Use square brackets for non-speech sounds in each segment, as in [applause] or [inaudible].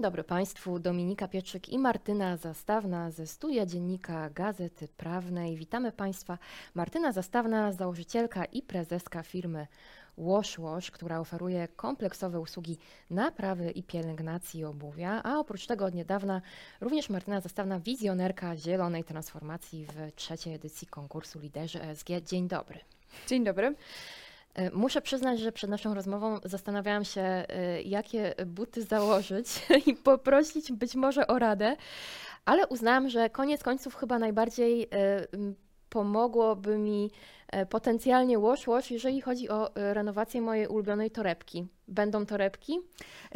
Dzień dobry Państwu, Dominika Pietrzyk i Martyna Zastawna ze studia Dziennika Gazety Prawnej. Witamy Państwa. Martyna Zastawna, założycielka i prezeska firmy Wash Wash, która oferuje kompleksowe usługi naprawy i pielęgnacji obuwia, a oprócz tego od niedawna również Martyna Zastawna, wizjonerka zielonej transformacji w trzeciej edycji konkursu Liderzy ESG. Dzień dobry. Dzień dobry. E, muszę przyznać, że przed naszą rozmową zastanawiałam się, e, jakie buty założyć [laughs] i poprosić być może o radę, ale uznałam, że koniec końców chyba najbardziej e, pomogłoby mi potencjalnie wash wash, jeżeli chodzi o renowację mojej ulubionej torebki. Będą torebki?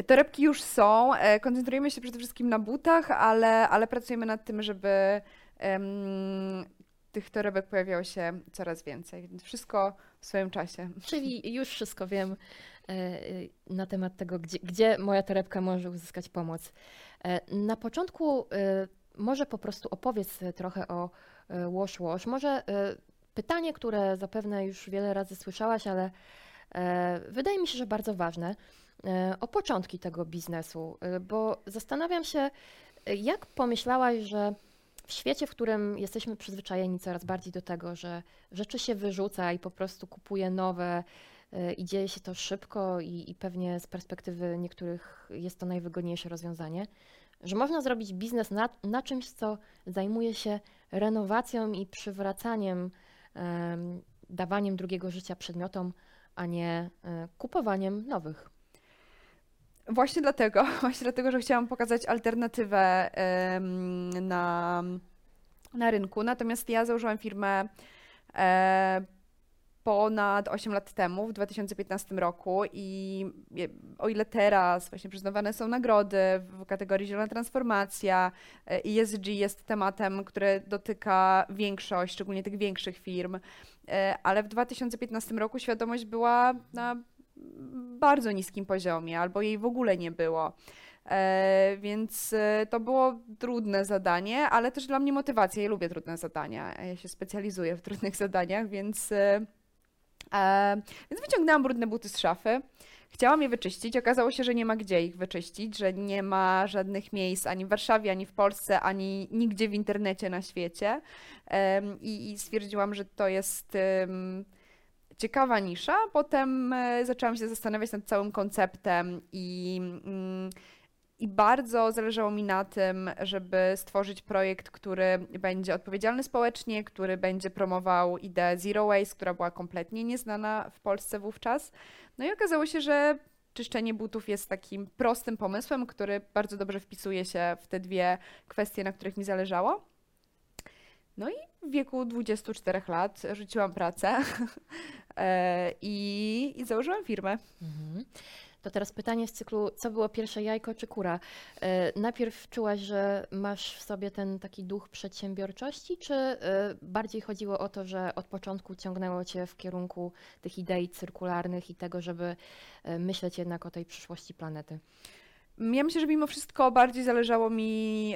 Torebki już są. Koncentrujemy się przede wszystkim na butach, ale, ale pracujemy nad tym, żeby tych torebek pojawiało się coraz więcej. Więc wszystko w swoim czasie. Czyli już wszystko wiem e, e, na temat tego, gdzie, gdzie moja torebka może uzyskać pomoc. E, na początku może po prostu opowiedz trochę o Wash Wash. Może pytanie, które zapewne już wiele razy słyszałaś, ale wydaje mi się, że bardzo ważne, o początki tego biznesu, bo zastanawiam się, jak pomyślałaś, że w świecie, w którym jesteśmy przyzwyczajeni coraz bardziej do tego, że rzeczy się wyrzuca i po prostu kupuje nowe y, i dzieje się to szybko i, i pewnie z perspektywy niektórych jest to najwygodniejsze rozwiązanie, że można zrobić biznes na, na czymś, co zajmuje się renowacją i przywracaniem, um, dawaniem drugiego życia przedmiotom, a nie um, kupowaniem nowych. Właśnie dlatego, [laughs] właśnie dlatego, że chciałam pokazać alternatywę na, na rynku. Natomiast ja założyłam firmę e, ponad 8 lat temu, w 2015 roku i o ile teraz właśnie przyznawane są nagrody w kategorii Zielona Transformacja, ESG jest tematem, który dotyka większość, szczególnie tych większych firm, e, ale w 2015 roku świadomość była na bardzo niskim poziomie, albo jej w ogóle nie było. E, więc e, to było trudne zadanie, ale też dla mnie motywacja. Ja lubię trudne zadania. Ja się specjalizuję w trudnych [laughs] zadaniach, więc, e, e, więc wyciągnęłam brudne buty z szafy. Chciałam je wyczyścić. Okazało się, że nie ma gdzie ich wyczyścić, że nie ma żadnych miejsc ani w Warszawie, ani w Polsce, ani nigdzie w internecie na świecie. I, i stwierdziłam, że to jest ciekawa nisza. Potem e, zaczęłam się zastanawiać nad całym konceptem i, mm, i bardzo zależało mi na tym, żeby stworzyć projekt, który będzie odpowiedzialny społecznie, który będzie promował ideę Zero Waste, która była kompletnie nieznana w Polsce wówczas. No i okazało się, że czyszczenie butów jest takim prostym pomysłem, który bardzo dobrze wpisuje się w te dwie kwestie, na których mi zależało. No i w wieku 24 lat rzuciłam pracę [laughs] i, i założyłam firmę. Mhm. To teraz pytanie z cyklu, co było pierwsze jajko czy kura? E, najpierw czułaś, że masz w sobie ten taki duch przedsiębiorczości, czy e, bardziej chodziło o to, że od początku ciągnęło cię w kierunku tych idei cyrkularnych i tego, żeby myśleć jednak o tej przyszłości planety? Ja myślę, że mimo wszystko bardziej zależało mi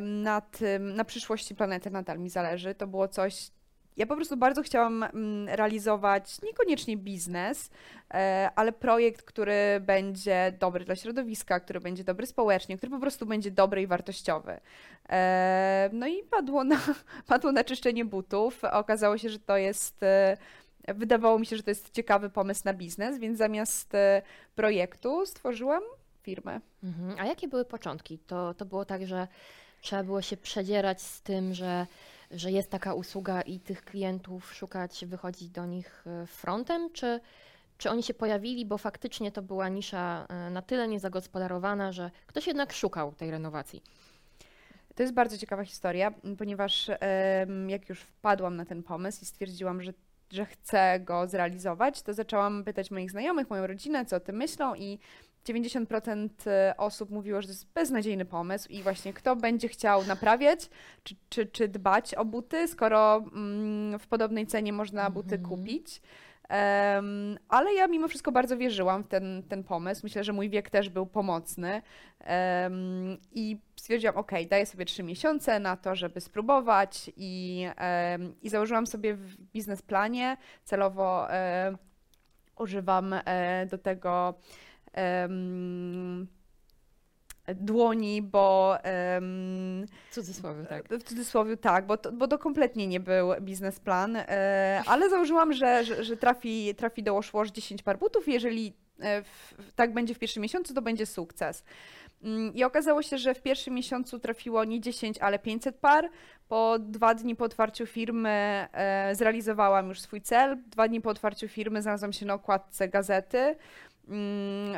na tym, na przyszłości planety nadal mi zależy. To było coś, ja po prostu bardzo chciałam mm, realizować niekoniecznie biznes, e, ale projekt, który będzie dobry dla środowiska, który będzie dobry społecznie, który po prostu będzie dobry i wartościowy. E, no i padło na, [laughs] padło na czyszczenie butów. Okazało się, że to jest e, wydawało mi się, że to jest ciekawy pomysł na biznes, więc zamiast projektu stworzyłam firmę. Mhm. A jakie były początki? To, to było tak, że trzeba było się przedzierać z tym, że, że jest taka usługa i tych klientów szukać, wychodzić do nich e, frontem, czy, czy oni się pojawili, bo faktycznie to była nisza e, na tyle niezagospodarowana, że ktoś jednak szukał tej renowacji? To jest bardzo ciekawa historia, ponieważ jak już wpadłam na ten pomysł i stwierdziłam, że że chcę go zrealizować, to zaczęłam pytać moich znajomych, moją rodzinę, co o tym myślą i 90% e, osób mówiło, że to jest beznadziejny pomysł i właśnie kto będzie chciał naprawiać czy, czy, czy dbać o buty, skoro mm, w podobnej cenie można buty mm -hmm. kupić. Um, ale ja mimo wszystko bardzo wierzyłam w ten, ten pomysł. Myślę, że mój wiek też był pomocny. Um, I stwierdziłam, ok, daję sobie trzy miesiące na to, żeby spróbować i, um, i założyłam sobie w biznesplanie celowo używam e, do tego dłoni, bo em, W cudzysłowie, tak. w cudzysłowie tak, bo to, bo to kompletnie nie był biznesplan, e, ale założyłam, że, że, że trafi, trafi do Wash Wash 10 par butów jeżeli e, w, tak będzie w pierwszym miesiącu, to będzie sukces. Mm, I okazało się, że w pierwszym miesiącu trafiło nie 10, ale 500 par. Po dwa dni po otwarciu firmy e, zrealizowałam już swój cel. Dwa dni po otwarciu firmy znalazłam się na okładce gazety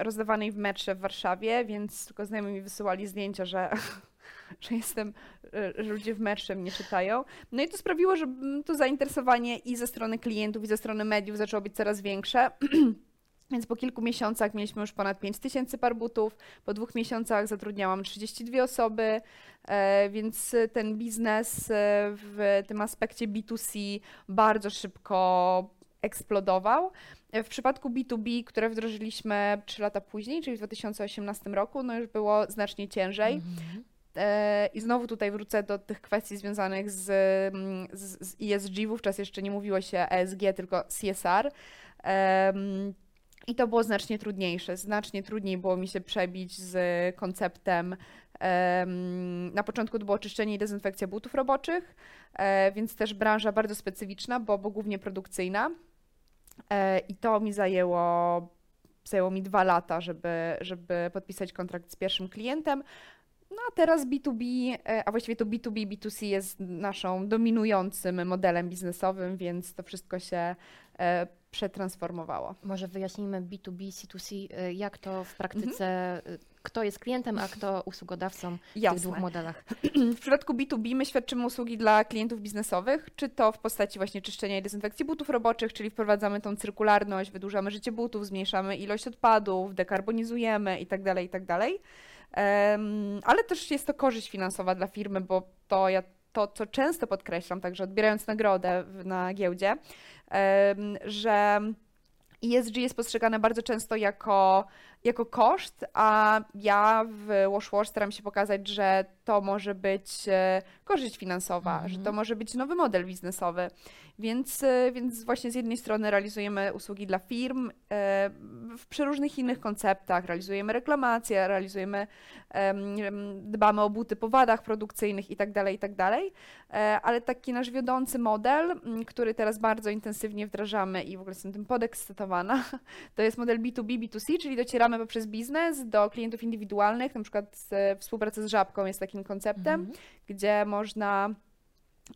rozdawanej w metrze w Warszawie, więc tylko znajomi mi wysyłali zdjęcia, że, [laughs] że jestem, e, że ludzie w metrze mnie czytają. No i to sprawiło, że mm, to zainteresowanie i ze strony klientów, i ze strony mediów zaczęło być coraz większe. [clears throat] Więc po kilku miesiącach mieliśmy już ponad 5 tysięcy par butów. Po dwóch miesiącach zatrudniałam 32 osoby, e, więc ten biznes e, w tym aspekcie B2C bardzo szybko eksplodował. W przypadku B2B, które wdrożyliśmy 3 lata później, czyli w 2018 roku, no już było znacznie ciężej. Mhm. E, I znowu tutaj wrócę do tych kwestii związanych z, mm, z, z ESG. Wówczas jeszcze nie mówiło się ESG, tylko CSR. I to było znacznie trudniejsze. Znacznie trudniej było mi się przebić z konceptem. em, na początku to było czyszczenie i dezynfekcja butów roboczych, e, więc też branża bardzo specyficzna, bo, bo głównie produkcyjna. E, I to mi zajęło, zajęło mi dwa lata, żeby, żeby podpisać kontrakt z pierwszym klientem. No a teraz B2B, e, a właściwie to B2B, B2C jest naszą dominującym modelem biznesowym, więc to wszystko się e, przetransformowało. Może wyjaśnijmy B2B, C2C, y, jak to w praktyce, y, kto jest klientem, a kto usługodawcą w tych Jasne. dwóch modelach. [clears throat] W przypadku B2B my świadczymy usługi dla klientów biznesowych, czy to w postaci właśnie czyszczenia i dezynfekcji butów roboczych, czyli wprowadzamy tą cyrkularność, wydłużamy życie butów, zmniejszamy ilość odpadów, dekarbonizujemy itd., itd. Em, ale też jest to korzyść finansowa dla firmy, bo to ja to, co często podkreślam, także odbierając nagrodę na giełdzie, że ESG jest postrzegane bardzo często jako, jako koszt, a ja w Wash staram się pokazać, że to może być e, korzyść finansowa, Mhm. że to może być nowy model biznesowy. Więc, e, więc właśnie z jednej strony realizujemy usługi dla firm e, w przeróżnych innych konceptach, realizujemy reklamacje, realizujemy, em, em, dbamy o buty po wadach produkcyjnych itd., itd., E, ale taki nasz wiodący model, który teraz bardzo intensywnie wdrażamy i w ogóle jestem tym podekscytowana, [laughs] to jest model B2B, B2C, czyli docieramy poprzez biznes do klientów indywidualnych, na przykład współpraca z Żabką jest takim konceptem, Mhm. gdzie można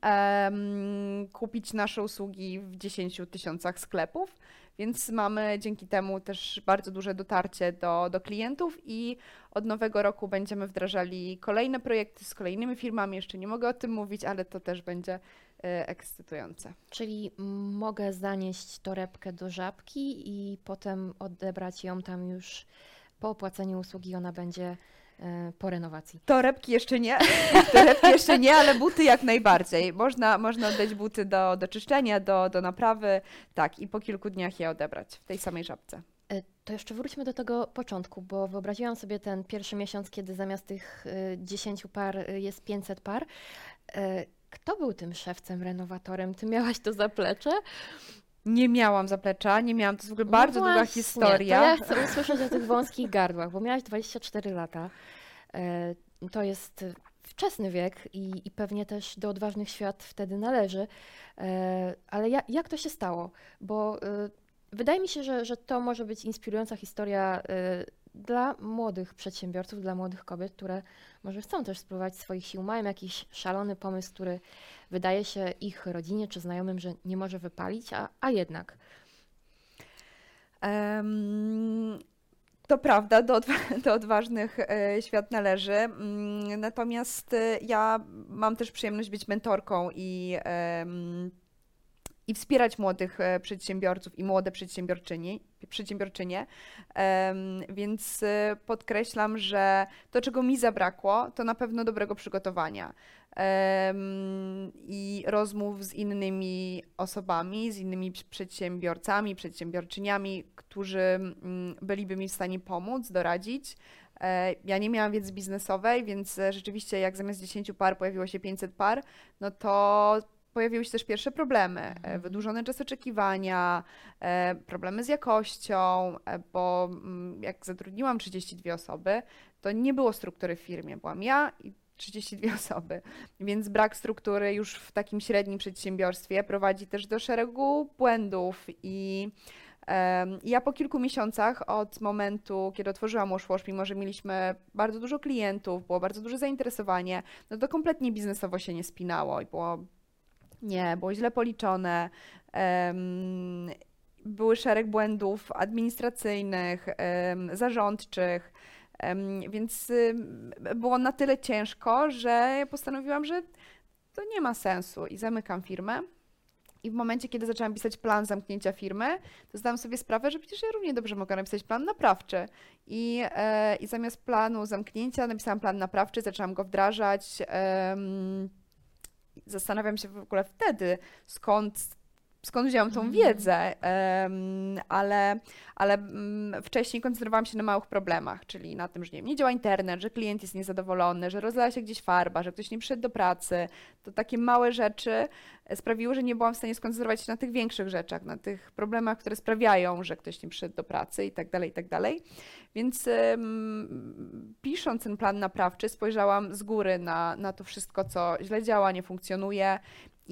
em, kupić nasze usługi w 10 tysiącach sklepów, więc mamy dzięki temu też bardzo duże dotarcie do, do klientów i od nowego roku będziemy wdrażali kolejne projekty z kolejnymi firmami. Jeszcze nie mogę o tym mówić, ale to też będzie e, ekscytujące. Czyli mogę zanieść torebkę do żabki i potem odebrać ją tam już po opłaceniu usługi, ona będzie po renowacji. Torebki jeszcze nie, [laughs] torebki jeszcze nie, ale buty jak najbardziej. Można, można oddać buty do, do czyszczenia, do, do naprawy, tak, i po kilku dniach je odebrać w tej samej żabce. E, To jeszcze wróćmy do tego początku, bo wyobraziłam sobie ten pierwszy miesiąc, kiedy zamiast tych e, 10 par e, jest 500 par. E, Kto był tym szewcem, renowatorem? Ty miałaś to zaplecze? Nie miałam zaplecza, nie miałam, to jest w ogóle No bardzo długa właśnie, historia. To ja chcę usłyszeć o tych wąskich gardłach, bo miałaś 24 lata. E, To jest wczesny wiek i, i pewnie też do odważnych świat wtedy należy. E, Ale ja, jak to się stało? Bo e, wydaje mi się, że, że to może być inspirująca historia dla młodych przedsiębiorców, dla młodych kobiet, które może chcą też spróbować swoich sił, mają jakiś szalony pomysł, który wydaje się ich rodzinie czy znajomym, że nie może wypalić, a, a jednak. Em, To prawda, do, odwa- [laughs] do odważnych e, świat należy. Mm, Natomiast e, ja mam też przyjemność być mentorką i, i wspierać młodych e, przedsiębiorców i młode przedsiębiorczyni, przedsiębiorczynie. Więc e, podkreślam, że to, czego mi zabrakło, to na pewno dobrego przygotowania i rozmów z innymi osobami, z innymi przedsiębiorcami, przedsiębiorczyniami, którzy mm, byliby mi w stanie pomóc, doradzić. E, Ja nie miałam wiedzy biznesowej, więc e, rzeczywiście jak zamiast 10 par pojawiło się 500 par, no to pojawiły się też pierwsze problemy. E, Mhm. Wydłużony czas oczekiwania, e, problemy z jakością, e, bo mm, jak zatrudniłam 32 osoby, to nie było struktury w firmie. Byłam ja i 32 [laughs] osoby, więc brak struktury już w takim średnim przedsiębiorstwie prowadzi też do szeregu błędów i ja po kilku miesiącach od momentu, kiedy otworzyłam Wash Wash, mimo że mieliśmy bardzo dużo klientów, było bardzo duże zainteresowanie, no to kompletnie biznesowo się nie spinało i było nie, było źle policzone. em, były szereg błędów administracyjnych, em, zarządczych, em, więc było na tyle ciężko, że postanowiłam, że to nie ma sensu i zamykam firmę. I w momencie, kiedy zaczęłam pisać plan zamknięcia firmy, to zdałam sobie sprawę, że przecież ja równie dobrze mogę napisać plan naprawczy. I, e, i zamiast planu zamknięcia napisałam plan naprawczy, zaczęłam go wdrażać. em, zastanawiam się w ogóle wtedy, skąd, skąd wzięłam tą Mhm. wiedzę, ale, ale mm, wcześniej koncentrowałam się na małych problemach, czyli na tym, że nie, wiem, nie działa internet, że klient jest niezadowolony, że rozlała się gdzieś farba, że ktoś nie przyszedł do pracy. To takie małe rzeczy e, sprawiły, że nie byłam w stanie skoncentrować się na tych większych rzeczach, na tych problemach, które sprawiają, że ktoś nie przyszedł do pracy i tak dalej, i tak dalej. Więc em, pisząc ten plan naprawczy, spojrzałam z góry na, na to wszystko, co źle działa, nie funkcjonuje.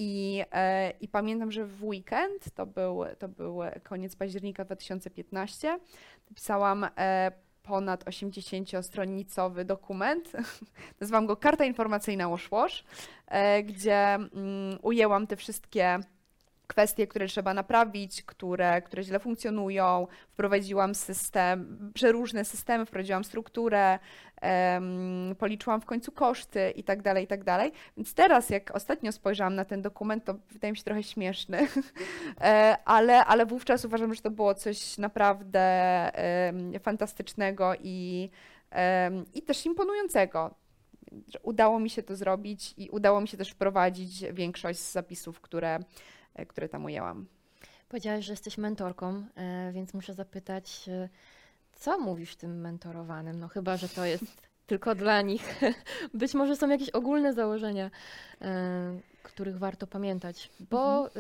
I, e, I pamiętam, że w weekend, to był, to był koniec października 2015, napisałam e, ponad 80-stronicowy dokument. [laughs] Nazwałam go Karta informacyjna Wash, e, gdzie mm, ujęłam te wszystkie kwestie, które trzeba naprawić, które, które źle funkcjonują. Wprowadziłam system, przeróżne systemy, wprowadziłam strukturę, em, policzyłam w końcu koszty i tak dalej, i tak dalej. Więc teraz, jak ostatnio spojrzałam na ten dokument, to wydaje mi się trochę śmieszny, [laughs] E, ale, ale wówczas uważam, że to było coś naprawdę em, fantastycznego i, em, i też imponującego. Udało mi się to zrobić i udało mi się też wprowadzić większość z zapisów, które, które tam ujęłam. Powiedziałaś, że jesteś mentorką, e, więc muszę zapytać, e, co mówisz tym mentorowanym? No chyba, że to jest [laughs] tylko dla nich. [laughs] Być może są jakieś ogólne założenia, e, których warto pamiętać, bo e,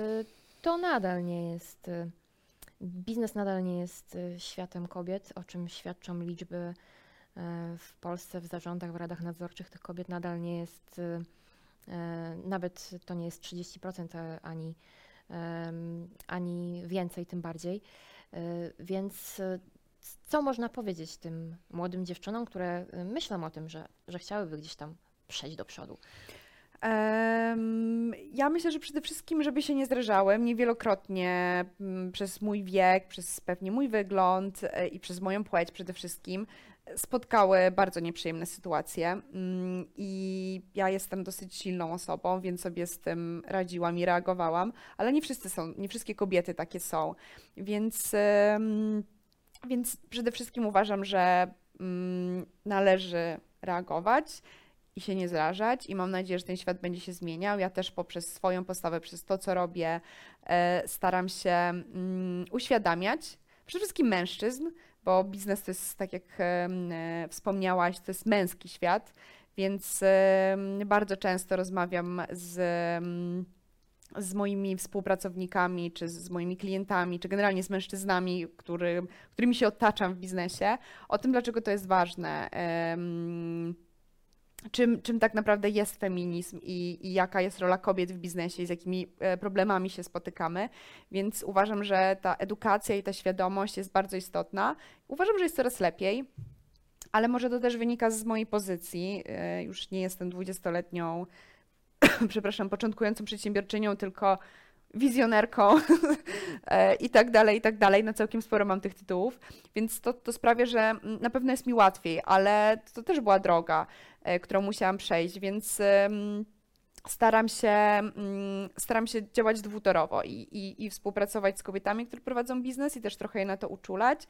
to nadal nie jest, e, biznes nadal nie jest e, światem kobiet, o czym świadczą liczby e, w Polsce w zarządach, w radach nadzorczych tych kobiet nadal nie jest, e, e, nawet to nie jest 30% a- ani ani więcej, tym bardziej. E, Więc e, co można powiedzieć tym młodym dziewczynom, które e, myślą o tym, że, że chciałyby gdzieś tam przejść do przodu? Ja myślę, że przede wszystkim, żeby się nie zrażały. Mnie wielokrotnie przez mój wiek, przez pewnie mój wygląd i przez moją płeć przede wszystkim spotkały bardzo nieprzyjemne sytuacje. Mm, I ja jestem dosyć silną osobą, więc sobie z tym radziłam i reagowałam, ale nie wszyscy są, nie wszystkie kobiety takie są. Więc, więc przede wszystkim uważam, że mm, należy reagować i się nie zrażać i mam nadzieję, że ten świat będzie się zmieniał. Ja też poprzez swoją postawę, przez to, co robię, e, staram się mm, uświadamiać przede wszystkim mężczyzn, bo biznes to jest, tak jak e, wspomniałaś, to jest męski świat, więc bardzo często rozmawiam z z moimi współpracownikami, czy z- moimi klientami, czy generalnie z mężczyznami, który, którymi się otaczam w biznesie, o tym, dlaczego to jest ważne. Czym, czym tak naprawdę jest feminizm i, i jaka jest rola kobiet w biznesie i z jakimi e, problemami się spotykamy. Więc uważam, że ta edukacja i ta świadomość jest bardzo istotna. Uważam, że jest coraz lepiej. Ale może to też wynika z mojej pozycji. E, Już nie jestem dwudziestoletnią, [coughs] przepraszam, początkującą przedsiębiorczynią, tylko wizjonerką [laughs] e, i tak dalej, i tak dalej. Na całkiem sporo mam tych tytułów, więc to, to sprawia, że na pewno jest mi łatwiej, ale to też była droga, e, którą musiałam przejść, więc staram się, mm, staram się działać dwutorowo i, i, i współpracować z kobietami, które prowadzą biznes i też trochę je na to uczulać.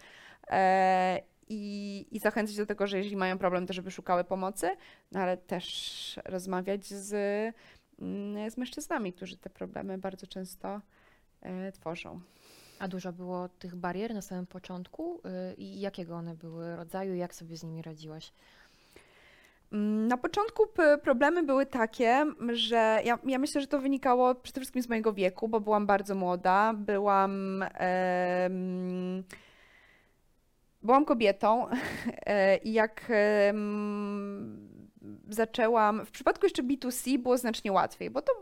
E, i, I zachęcać do tego, że jeżeli mają problem, to żeby szukały pomocy, no ale też rozmawiać z, z mężczyznami, którzy te problemy bardzo często e, tworzą. A dużo było tych barier na samym początku y, i jakiego one były rodzaju, jak sobie z nimi radziłaś? Mm, na początku problemy były takie, że ja, ja, myślę, że to wynikało przede wszystkim z mojego wieku, bo byłam bardzo młoda, byłam. byłam kobietą [laughs] e, i jak zaczęłam, w przypadku jeszcze B2C było znacznie łatwiej, bo to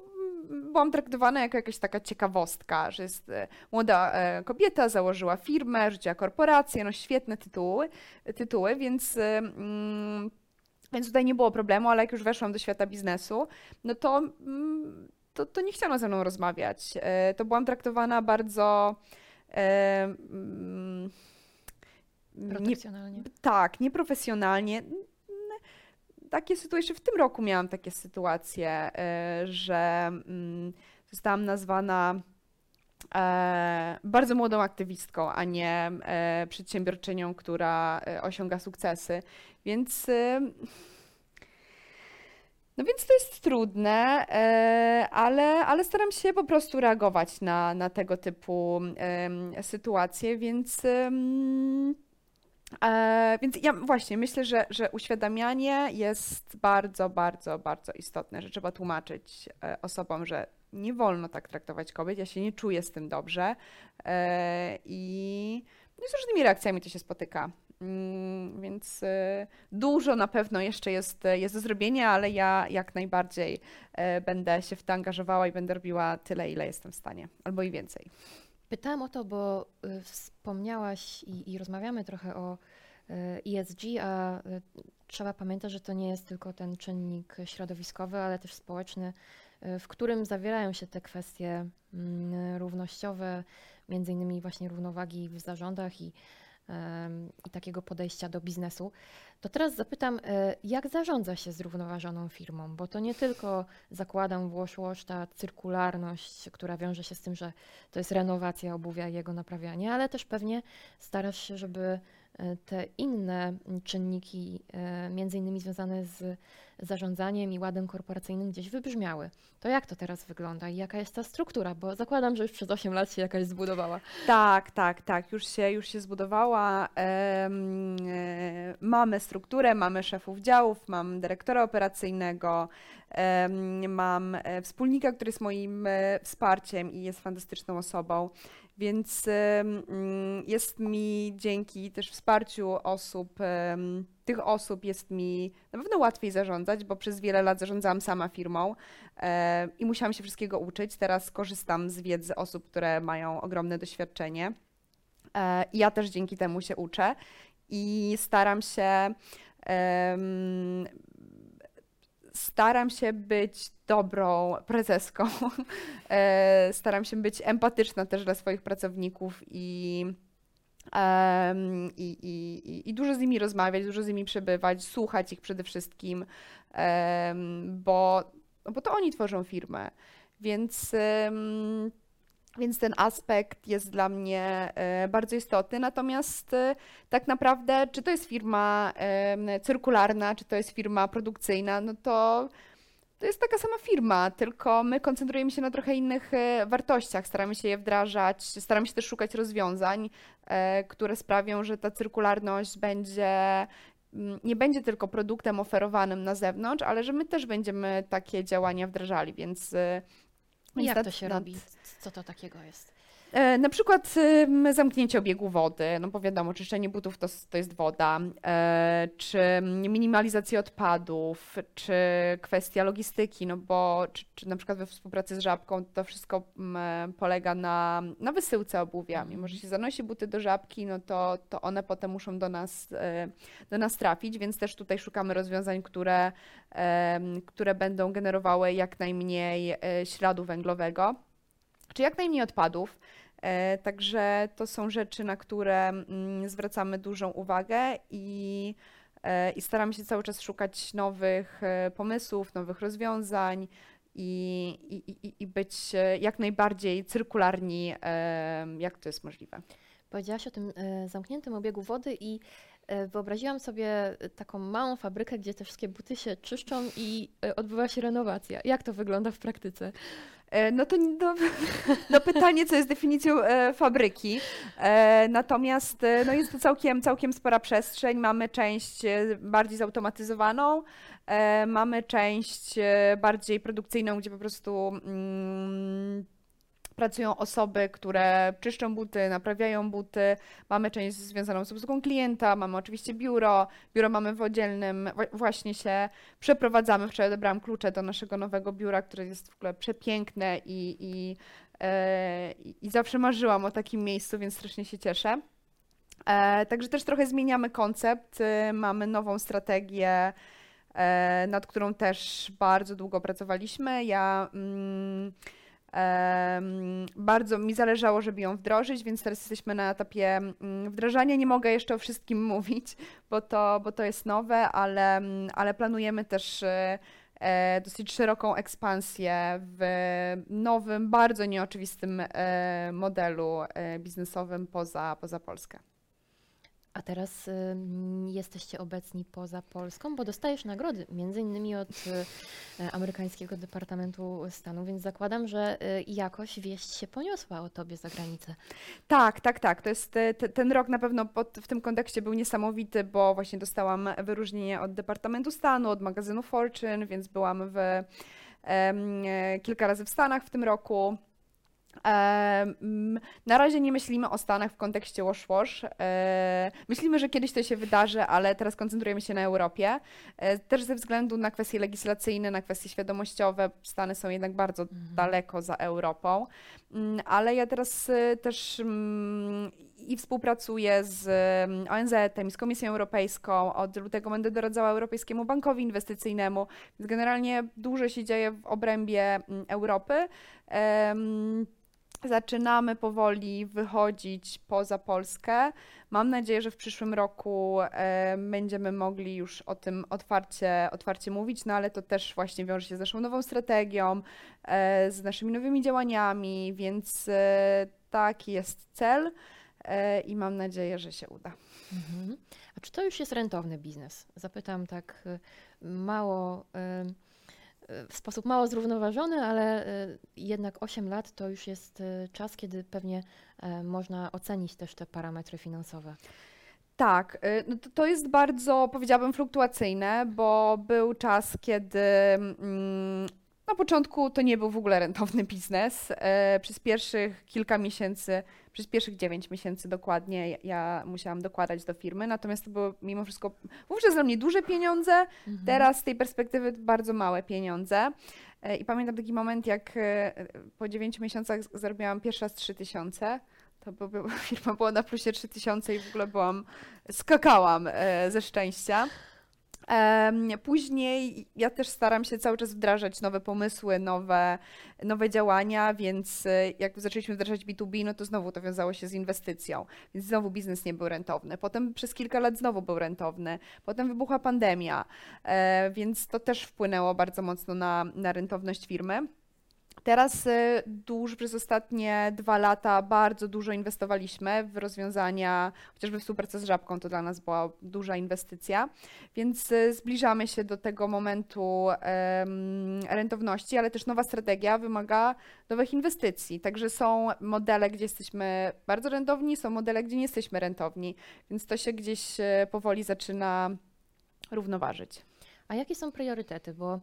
byłam traktowana jako jakaś taka ciekawostka, że jest e, młoda e, kobieta, założyła firmę, rzuciła korporację, no świetne tytuły, tytuły więc, mm, więc tutaj nie było problemu, ale jak już weszłam do świata biznesu, no to, mm, to, to nie chciano ze mną rozmawiać. E, to byłam traktowana bardzo... Mm, Protekcjonalnie. Nie, tak, nieprofesjonalnie takie sytuacje, w tym roku miałam takie sytuacje, e, że mm, zostałam nazwana e, bardzo młodą aktywistką, a nie e, przedsiębiorczynią, która osiąga sukcesy. Więc. No więc to jest trudne, ale, ale staram się po prostu reagować na, na tego typu sytuacje, więc E, więc ja właśnie myślę, że, że uświadamianie jest bardzo, bardzo, bardzo istotne, że trzeba tłumaczyć e, osobom, że nie wolno tak traktować kobiet, ja się nie czuję z tym dobrze e, i, no z różnymi reakcjami to się spotyka. Mm, więc e, dużo na pewno jeszcze jest, jest do zrobienia, ale ja jak najbardziej e, będę się w to angażowała i będę robiła tyle, ile jestem w stanie, albo i więcej. Pytałam o to, bo y, wspomniałaś i, i rozmawiamy trochę o ESG, y, a y, trzeba pamiętać, że to nie jest tylko ten czynnik środowiskowy, ale też społeczny, w którym zawierają się te kwestie mm, równościowe, między innymi właśnie równowagi w zarządach i, i takiego podejścia do biznesu. To teraz zapytam, e, jak zarządza się zrównoważoną firmą? Bo to nie tylko zakładam włoszłość, ta cyrkularność, która wiąże się z tym, że to jest renowacja obuwia i jego naprawianie, ale też pewnie starasz się, żeby te inne czynniki, e, między innymi związane z zarządzaniem i ładem korporacyjnym, gdzieś wybrzmiały. To jak to teraz wygląda i jaka jest ta struktura? Bo zakładam, że już przez 8 lat się jakaś zbudowała. Tak, tak, tak, już się, już się zbudowała. mamy strukturę, mamy szefów działów, mam dyrektora operacyjnego, mam e, wspólnika, który jest moim e, wsparciem i jest fantastyczną osobą. Więc mm, jest mi dzięki też wsparciu osób, tych osób jest mi na pewno łatwiej zarządzać, bo przez wiele lat zarządzałam sama firmą i musiałam się wszystkiego uczyć. Teraz korzystam z wiedzy osób, które mają ogromne doświadczenie. E, I ja też dzięki temu się uczę i staram się staram się być dobrą prezeską. [laughs] E, staram się być empatyczna też dla swoich pracowników i, i, i, i dużo z nimi rozmawiać, dużo z nimi przebywać, słuchać ich przede wszystkim, bo, bo to oni tworzą firmę. Więc więc ten aspekt jest dla mnie e, bardzo istotny. Natomiast e, tak naprawdę, czy to jest firma cyrkularna, czy to jest firma produkcyjna, no to to jest taka sama firma, tylko my koncentrujemy się na trochę innych e, wartościach, staramy się je wdrażać, staramy się też szukać rozwiązań, które sprawią, że ta cyrkularność będzie nie będzie tylko produktem oferowanym na zewnątrz, ale że my też będziemy takie działania wdrażali, więc jak to się nad... robi? Co to takiego jest? E, na przykład zamknięcie obiegu wody, no bo wiadomo, czyszczenie butów to, to jest woda, e, czy minimalizacja odpadów, czy kwestia logistyki, no bo czy, czy na przykład we współpracy z Żabką to wszystko polega na, na wysyłce obuwia. Mimo, mhm. że się zanosi buty do Żabki, no to, to one potem muszą do nas, e, do nas trafić, więc też tutaj szukamy rozwiązań, które, które będą generowały jak najmniej śladu węglowego czy jak najmniej odpadów. E, także to są rzeczy, na które mm, zwracamy dużą uwagę i, e, i staramy się cały czas szukać nowych e, pomysłów, nowych rozwiązań i, i, i być jak najbardziej cyrkularni, jak to jest możliwe. Powiedziałaś o tym zamkniętym obiegu wody i wyobraziłam sobie taką małą fabrykę, gdzie te wszystkie buty się czyszczą i odbywa się renowacja. Jak to wygląda w praktyce? E, no to no, [laughs] no pytanie, co jest definicją e, fabryki. E, natomiast no jest to całkiem, całkiem spora przestrzeń. Mamy część bardziej zautomatyzowaną, mamy część bardziej produkcyjną, gdzie po prostu mm, pracują osoby, które czyszczą buty, naprawiają buty. Mamy część związaną z obsługą klienta, mamy oczywiście biuro. Biuro mamy w oddzielnym, właśnie się przeprowadzamy. Wczoraj odebrałam klucze do naszego nowego biura, które jest w ogóle przepiękne i, i, e, i zawsze marzyłam o takim miejscu, więc strasznie się cieszę. E, także też trochę zmieniamy koncept, e, mamy nową strategię, e, nad którą też bardzo długo pracowaliśmy. Ja mm, bardzo mi zależało, żeby ją wdrożyć, więc teraz jesteśmy na etapie mm, wdrażania. Nie mogę jeszcze o wszystkim [laughs] mówić, bo to, bo to jest nowe, ale, mm, ale planujemy też e, e, dosyć szeroką ekspansję w nowym, bardzo nieoczywistym e, modelu biznesowym poza, poza Polskę. A teraz ym, jesteście obecni poza Polską, bo dostajesz nagrody, między innymi od y, amerykańskiego Departamentu Stanu, więc zakładam, że y, jakoś wieść się poniosła o tobie za granicę. Tak, tak, tak. To jest te, ten rok na pewno pod, w tym kontekście był niesamowity, bo właśnie dostałam wyróżnienie od Departamentu Stanu, od magazynu Fortune, więc byłam w, e, kilka razy w Stanach w tym roku. Na razie nie myślimy o Stanach w kontekście Wash Wash. E, myślimy, że kiedyś to się wydarzy, ale teraz koncentrujemy się na Europie. E, też ze względu na kwestie legislacyjne, na kwestie świadomościowe. Stany są jednak bardzo Mhm. daleko za Europą. Mm, Ale ja teraz y, też mm, i współpracuję z ONZ-em i z Komisją Europejską. Od lutego będę doradzała Europejskiemu Bankowi Inwestycyjnemu, więc generalnie dużo się dzieje w obrębie mm, Europy. Zaczynamy powoli wychodzić poza Polskę. Mam nadzieję, że w przyszłym roku będziemy mogli już o tym otwarcie, otwarcie mówić, no ale to też właśnie wiąże się z naszą nową strategią, e, z naszymi nowymi działaniami, więc e, taki jest cel e, i mam nadzieję, że się uda. Mhm. A czy to już jest rentowny biznes? Zapytam tak mało, y, w sposób mało zrównoważony, ale y, jednak 8 lat to już jest y, czas, kiedy pewnie e, można ocenić też te parametry finansowe. Tak, y, no to, jest bardzo, powiedziałabym, fluktuacyjne, bo był czas, kiedy mm, na początku to nie był w ogóle rentowny biznes. E, Przez pierwszych kilka miesięcy, przez pierwszych 9 miesięcy dokładnie ja- musiałam dokładać do firmy, natomiast to były mimo wszystko wówczas dla mnie duże pieniądze, Mhm. Teraz z tej perspektywy bardzo małe pieniądze. E, I pamiętam taki moment, jak e, po 9 miesiącach zarobiłam pierwszy raz 3000. To [laughs] firma była na plusie 3000 i w ogóle byłam, skakałam ze szczęścia. Później ja też staram się cały czas wdrażać nowe pomysły, nowe, nowe działania, więc e, jak zaczęliśmy wdrażać B2B, no to znowu to wiązało się z inwestycją, więc znowu biznes nie był rentowny. Potem przez kilka lat znowu był rentowny. Potem wybuchła pandemia, e, więc to też wpłynęło bardzo mocno na, na rentowność firmy. Teraz e, duż, przez ostatnie dwa lata bardzo dużo inwestowaliśmy w rozwiązania, chociażby współpraca z Żabką to dla nas była duża inwestycja, więc e, zbliżamy się do tego momentu rentowności, ale też nowa strategia wymaga nowych inwestycji. Także są modele, gdzie jesteśmy bardzo rentowni, są modele, gdzie nie jesteśmy rentowni, więc to się gdzieś e, powoli zaczyna równoważyć. A jakie są priorytety? Bo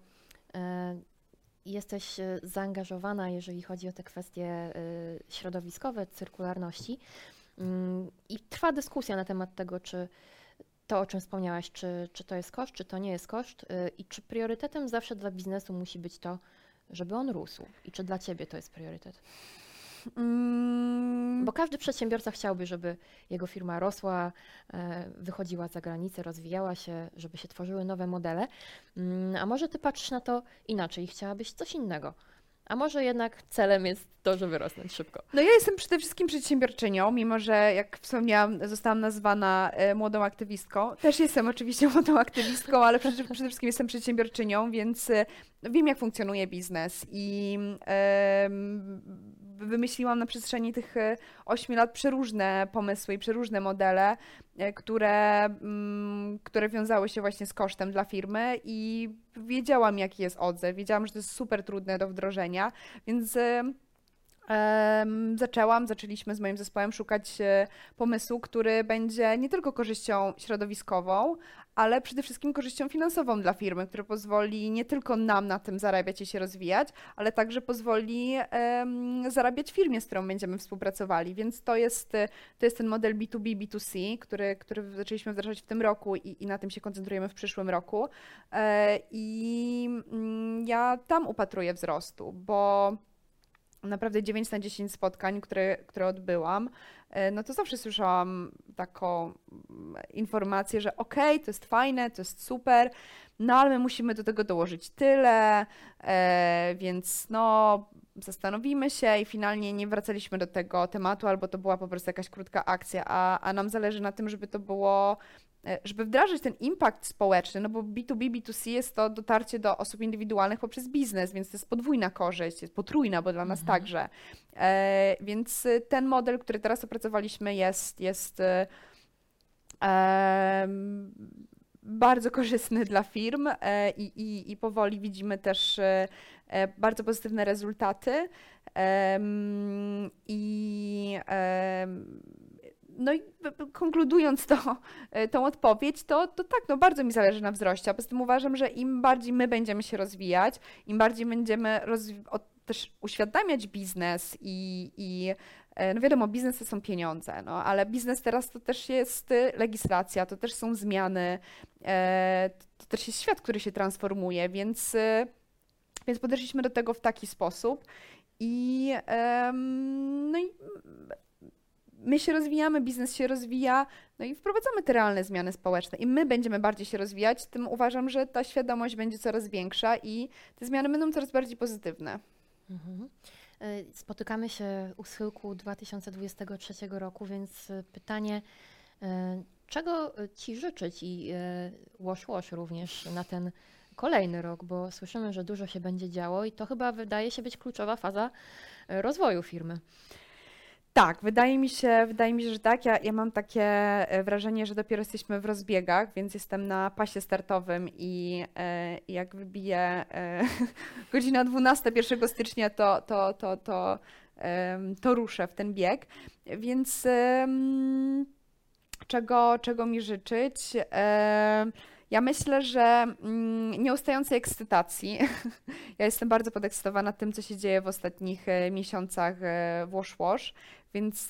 e, jesteś e, zaangażowana, jeżeli chodzi o te kwestie e, środowiskowe, cyrkularności. Mm, I trwa dyskusja na temat tego, czy to, o czym wspomniałaś, czy, czy to jest koszt, czy to nie jest koszt, e, i czy priorytetem zawsze dla biznesu musi być to, żeby on rósł. I czy dla ciebie to jest priorytet? Mm, Bo każdy przedsiębiorca chciałby, żeby jego firma rosła, e, wychodziła za granicę, rozwijała się, żeby się tworzyły nowe modele. Mm, A może ty patrzysz na to inaczej i chciałabyś coś innego? A może jednak celem jest to, żeby rosnąć szybko? No ja jestem przede wszystkim przedsiębiorczynią, mimo że jak wspomniałam, zostałam nazwana e, młodą aktywistką. Też jestem oczywiście [laughs] młodą aktywistką, ale przede, przede wszystkim jestem przedsiębiorczynią, więc e, wiem jak funkcjonuje biznes i wymyśliłam na przestrzeni tych 8 lat przeróżne pomysły i przeróżne modele, które, mm, które wiązały się właśnie z kosztem dla firmy i wiedziałam, jaki jest odzew. Wiedziałam, że to jest super trudne do wdrożenia, więc zaczęłam, zaczęliśmy z moim zespołem szukać e, pomysłu, który będzie nie tylko korzyścią środowiskową, ale przede wszystkim korzyścią finansową dla firmy, który pozwoli nie tylko nam na tym zarabiać i się rozwijać, ale także pozwoli um, zarabiać firmie, z którą będziemy współpracowali. Więc to jest, e, to jest ten model B2B, B2C, który, który zaczęliśmy wdrażać w tym roku i, i na tym się koncentrujemy w przyszłym roku. E, I mm, ja tam upatruję wzrostu, bo naprawdę 9 na 10 spotkań, które, które odbyłam, e, no to zawsze słyszałam taką mm, informację, że okej, okay, to jest fajne, to jest super, no ale my musimy do tego dołożyć tyle, e, więc no zastanowimy się i finalnie nie wracaliśmy do tego tematu, albo to była po prostu jakaś krótka akcja, a, a nam zależy na tym, żeby to było żeby wdrażać ten impact społeczny, no bo B2B, B2C jest to dotarcie do osób indywidualnych poprzez biznes, więc to jest podwójna korzyść, jest potrójna, bo dla nas mhm. także. E, więc ten model, który teraz opracowaliśmy jest, jest e, bardzo korzystny dla firm e, i, i, i powoli widzimy też e, e, bardzo pozytywne rezultaty. I no i konkludując to, e, tą odpowiedź, to, to tak, no bardzo mi zależy na wzroście, poza tym uważam, że im bardziej my będziemy się rozwijać, im bardziej będziemy też uświadamiać biznes i, i e, no wiadomo, biznes to są pieniądze, no, ale biznes teraz to też jest legislacja, to też są zmiany, e, to też jest świat, który się transformuje, więc, więc podeszliśmy do tego w taki sposób i no i my się rozwijamy, biznes się rozwija, no i wprowadzamy te realne zmiany społeczne. I my będziemy bardziej się rozwijać, tym uważam, że ta świadomość będzie coraz większa i te zmiany będą coraz bardziej pozytywne. Mhm. E, spotykamy się u schyłku 2023 roku, więc e, pytanie, e, czego Ci życzyć i łoś łoś również na ten kolejny rok, bo słyszymy, że dużo się będzie działo i to chyba wydaje się być kluczowa faza rozwoju firmy. Tak, wydaje mi się, wydaje mi się, że tak. Ja, ja mam takie e, wrażenie, że dopiero jesteśmy w rozbiegach, więc jestem na pasie startowym i e, jak wybije e, [laughs] godzina 12 1 stycznia, to, to, to, to, e, to ruszę w ten bieg. Więc czego, czego mi życzyć? Ja myślę, że mm, nieustającej ekscytacji. [laughs] Ja jestem bardzo podekscytowana tym, co się dzieje w ostatnich e, miesiącach w Wash więc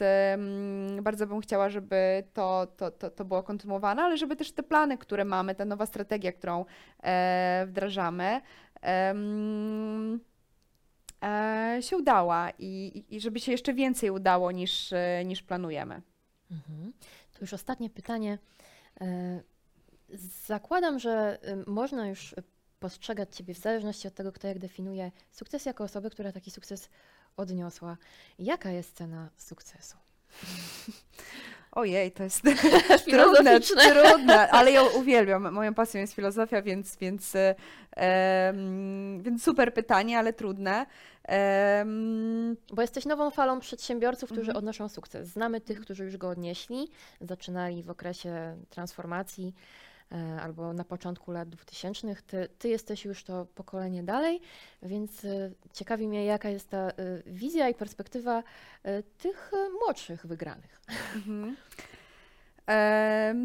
bardzo bym chciała, żeby to, to, to, to było kontynuowane, ale żeby też te plany, które mamy, ta nowa strategia, którą e, wdrażamy, e, się udała i, i żeby się jeszcze więcej udało niż, niż planujemy. Mhm. To już ostatnie pytanie. Zakładam, że można już postrzegać Ciebie w zależności od tego, kto jak definiuje sukces jako osobę, która taki sukces odniosła. Jaka jest cena sukcesu? [laughs] Ojej, to jest [laughs] trudne, trudne, ale ja [laughs] uwielbiam. Moją pasją jest filozofia, więc, więc, więc super pytanie, ale trudne. Bo jesteś nową falą przedsiębiorców, którzy mhm. odnoszą sukces. Znamy tych, którzy już go odnieśli, zaczynali w okresie transformacji albo na początku lat 2000. Ty, ty jesteś już to pokolenie dalej, więc e, ciekawi mnie, jaka jest ta e, wizja i perspektywa tych młodszych wygranych. Mhm.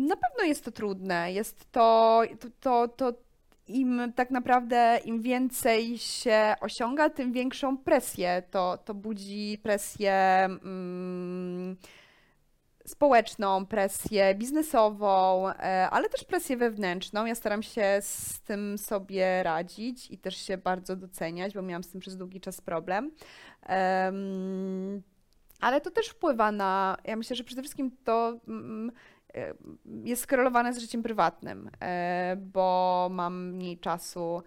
Na pewno jest to trudne. Jest to, to, to, to im tak naprawdę im więcej się osiąga, tym większą presję to, to budzi presję. Mm, społeczną, presję biznesową, e, ale też presję wewnętrzną. Ja staram się z tym sobie radzić i też się bardzo doceniać, bo miałam z tym przez długi czas problem. Ale to też wpływa na, ja myślę, że przede wszystkim to mm, e, jest skorelowane z życiem prywatnym, e, bo mam mniej czasu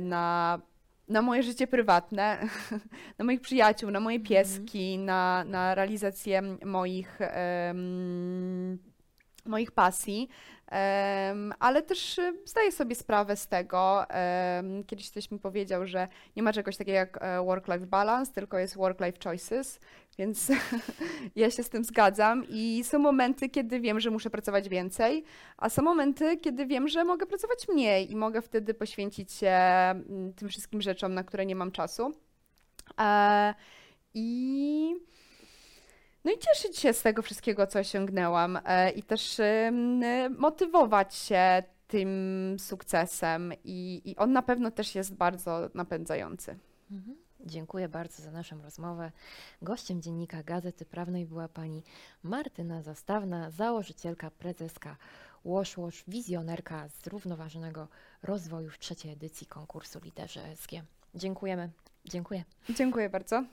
na na moje życie prywatne, [laughs] na moich przyjaciół, na moje mhm. pieski, na, na realizację moich, um, moich pasji, ale też e, zdaję sobie sprawę z tego. Kiedyś ktoś mi powiedział, że nie ma czegoś takiego jak e, work-life balance, tylko jest work-life choices, więc [laughs] ja się z tym zgadzam i są momenty, kiedy wiem, że muszę pracować więcej, a są momenty, kiedy wiem, że mogę pracować mniej i mogę wtedy poświęcić się mm, tym wszystkim rzeczom, na które nie mam czasu. E, I no i cieszyć się z tego wszystkiego, co osiągnęłam e, i też y, motywować się tym sukcesem i, i on na pewno też jest bardzo napędzający. Mhm. Dziękuję bardzo za naszą rozmowę. Gościem dziennika Gazety Prawnej była pani Martyna Zastawna, założycielka, prezeska Łosz Łosz, wizjonerka zrównoważonego rozwoju w trzeciej edycji konkursu Liderzy ESG. Dziękujemy. Dziękuję. Dziękuję bardzo.